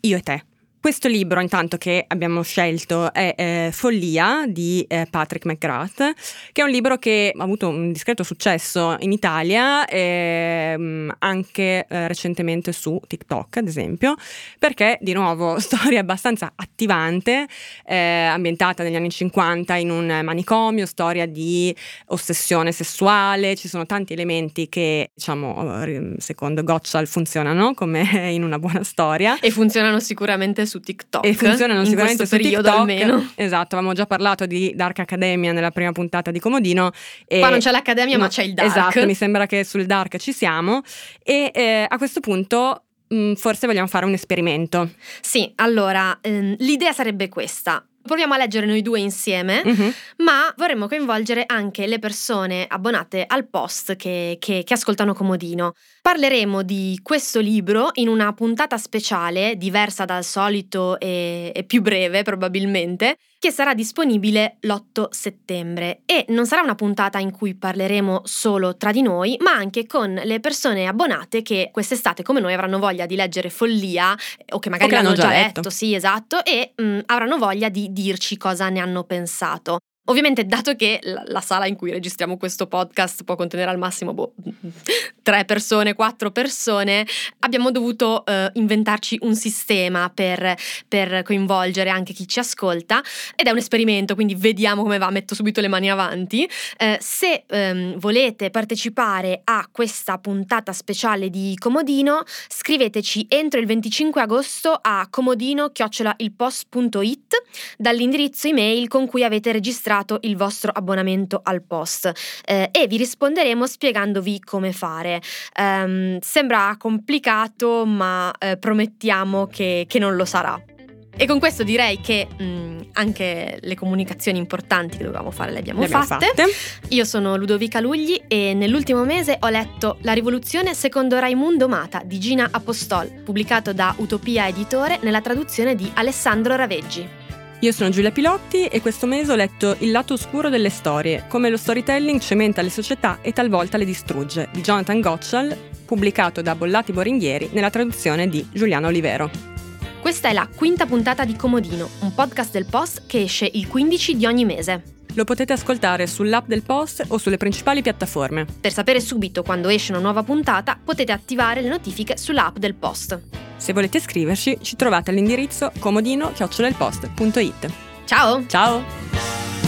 io e te. Questo libro, intanto, che abbiamo scelto è eh, Follia di eh, Patrick McGrath, che è un libro che ha avuto un discreto successo in Italia ehm, anche eh, recentemente su TikTok, ad esempio, perché di nuovo storia abbastanza attivante, eh, ambientata negli anni 50 in un manicomio, storia di ossessione sessuale, ci sono tanti elementi che, diciamo, secondo Gottschall funzionano come in una buona storia. E funzionano sicuramente su TikTok. E funzionano sicuramente su TikTok. almeno. Esatto, avevamo già parlato di Dark Academia nella prima puntata di Comodino. E Qua non c'è l'Accademia, no, ma c'è il Dark. Esatto, mi sembra che sul Dark ci siamo. E eh, a questo punto mm, forse vogliamo fare un esperimento. Sì, allora ehm, l'idea sarebbe questa. Proviamo a leggere noi due insieme, mm-hmm. ma vorremmo coinvolgere anche le persone abbonate al post che, che, che, ascoltano Comodino. Parleremo di questo libro in una puntata speciale, diversa dal solito e, e più breve probabilmente, che sarà disponibile l'8 settembre. E non sarà una puntata in cui parleremo solo tra di noi, ma anche con le persone abbonate che quest'estate, come noi, avranno voglia di leggere Follia, o che magari o che l'hanno già letto. letto, sì, esatto, e mh, avranno voglia di dirci cosa ne hanno pensato. Ovviamente, dato che la, sala in cui registriamo questo podcast può contenere al massimo boh, tre persone, quattro persone, abbiamo dovuto uh, inventarci un sistema per, per, coinvolgere anche chi ci ascolta ed è un esperimento, quindi vediamo come va, metto subito le mani avanti. Uh, se um, volete partecipare a questa puntata speciale di Comodino, scriveteci entro il 25 agosto a comodino-ilpost.it dall'indirizzo email con cui avete registrato registrato il vostro abbonamento al post eh, e vi risponderemo spiegandovi come fare. Um, sembra complicato, ma eh, promettiamo che, che non lo sarà. E con questo direi che mh, anche le comunicazioni importanti che dovevamo fare le abbiamo, le abbiamo fatte. fatte. Io sono Ludovica Lugli e nell'ultimo mese ho letto La rivoluzione secondo Raimundo Mata di Gina Apostol, pubblicato da Utopia Editore nella traduzione di Alessandro Raveggi. Io sono Giulia Pilotti e questo mese ho letto Il lato oscuro delle storie, come lo storytelling cementa le società e talvolta le distrugge, di Jonathan Gottschall, pubblicato da Bollati Boringhieri nella traduzione di Giuliano Olivero. Questa è la quinta puntata di Comodino, un podcast del Post che esce il 15 di ogni mese. Lo potete ascoltare sull'app del Post o sulle principali piattaforme. Per sapere subito quando esce una nuova puntata, potete attivare le notifiche sull'app del Post. Se volete scriverci, ci trovate all'indirizzo comodino-post.it. Ciao! Ciao!